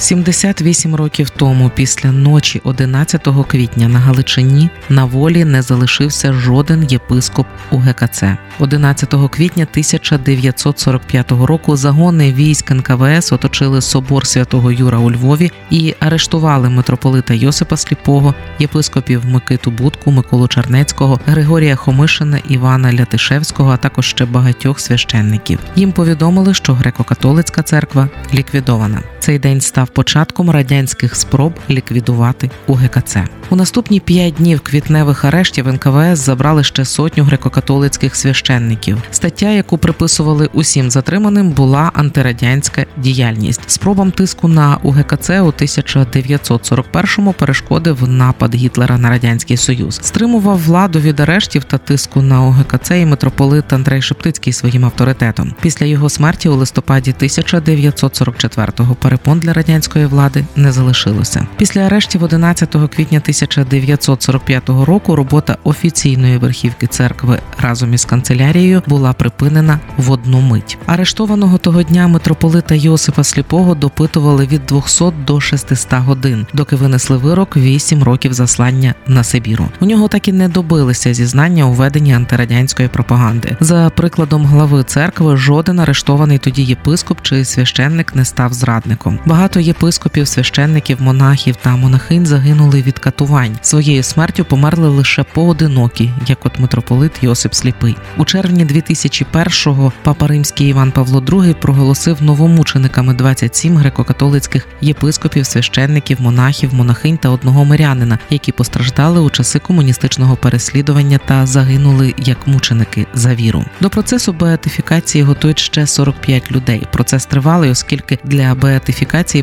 78 років тому, після ночі 11 квітня на Галичині на волі не залишився жоден єпископ УГКЦ. 11 квітня 1945 року загони військ НКВС оточили собор святого Юра у Львові і арештували митрополита Йосипа Сліпого, єпископів Микиту Будку, Миколу Чернецького, Григорія Хомишина, Івана Лятишевського, а також ще багатьох священників. Їм повідомили, що греко-католицька церква ліквідована. Цей день став початком радянських спроб ліквідувати УГКЦ. У наступні п'ять днів квітневих арештів НКВС забрали ще сотню греко-католицьких священників. Стаття, яку приписували усім затриманим, була антирадянська діяльність. Спробам тиску на УГКЦ у 1941-му перешкодив напад Гітлера на радянський союз, стримував владу від арештів та тиску на УГКЦ і митрополит Андрей Шептицький своїм авторитетом. Після його смерті у листопаді 1944-го перепон для радянської влади не залишилося. Після арештів 11 квітня 1945 року робота офіційної верхівки церкви разом із канцелярією була припинена в одну мить. Арештованого того дня митрополита Йосипа Сліпого допитували від 200 до 600 годин, доки винесли вирок 8 років заслання на Сибіру. У нього так і не добилися зізнання у веденні антирадянської пропаганди. За прикладом глави церкви, жоден арештований тоді єпископ чи священник не став зрадником. Багато єпископів, священників, монахів та монахинь загинули від катувань. Своєю смертю померли лише поодинокі, як от митрополит Йосип Сліпий. У червні 2001-го папа римський Іван Павло II проголосив новомучениками 27 греко-католицьких єпископів, священників, монахів, монахинь та одного мирянина, які постраждали у часи комуністичного переслідування та загинули як мученики за віру. До процесу беатифікації готують ще 45 людей. Процес тривалий, оскільки для беатифікації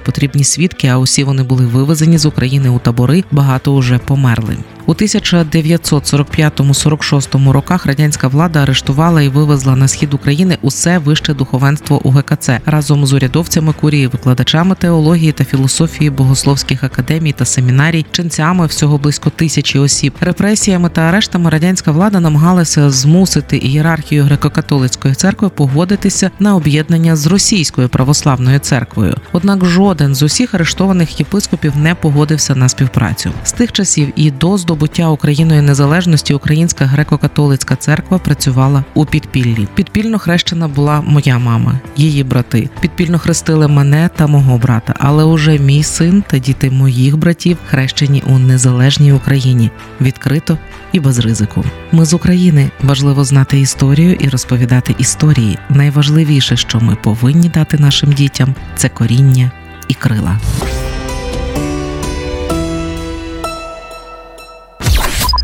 потрібні свідки, а усі вони були вивезені з України у табори. Багато уже померли. У 1945-46 роках радянська влада арештувала і вивезла на схід України усе вище духовенство УГКЦ разом з урядовцями курії, викладачами теології та філософії богословських академій та семінарій, ченцями всього близько тисячі осіб. Репресіями та арештами радянська влада намагалася змусити ієрархію греко-католицької церкви погодитися на об'єднання з російською православною церквою. Однак жоден з усіх арештованих єпископів не погодився на співпрацю з тих часів і до здобуття Україною незалежності Українська греко-католицька церква працювала у підпіллі. Підпільно хрещена була моя мама, її брати. Підпільно хрестили мене та мого брата. Але уже мій син та діти моїх братів хрещені у незалежній Україні відкрито і без ризику. Ми з України важливо знати історію і розповідати історії. Найважливіше, що ми повинні дати нашим дітям, це коріння і крила.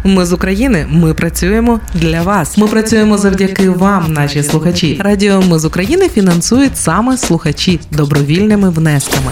Ми з України. Ми працюємо для вас. Ми працюємо завдяки вам, наші слухачі. Радіо Ми з України фінансують саме слухачі добровільними внесками.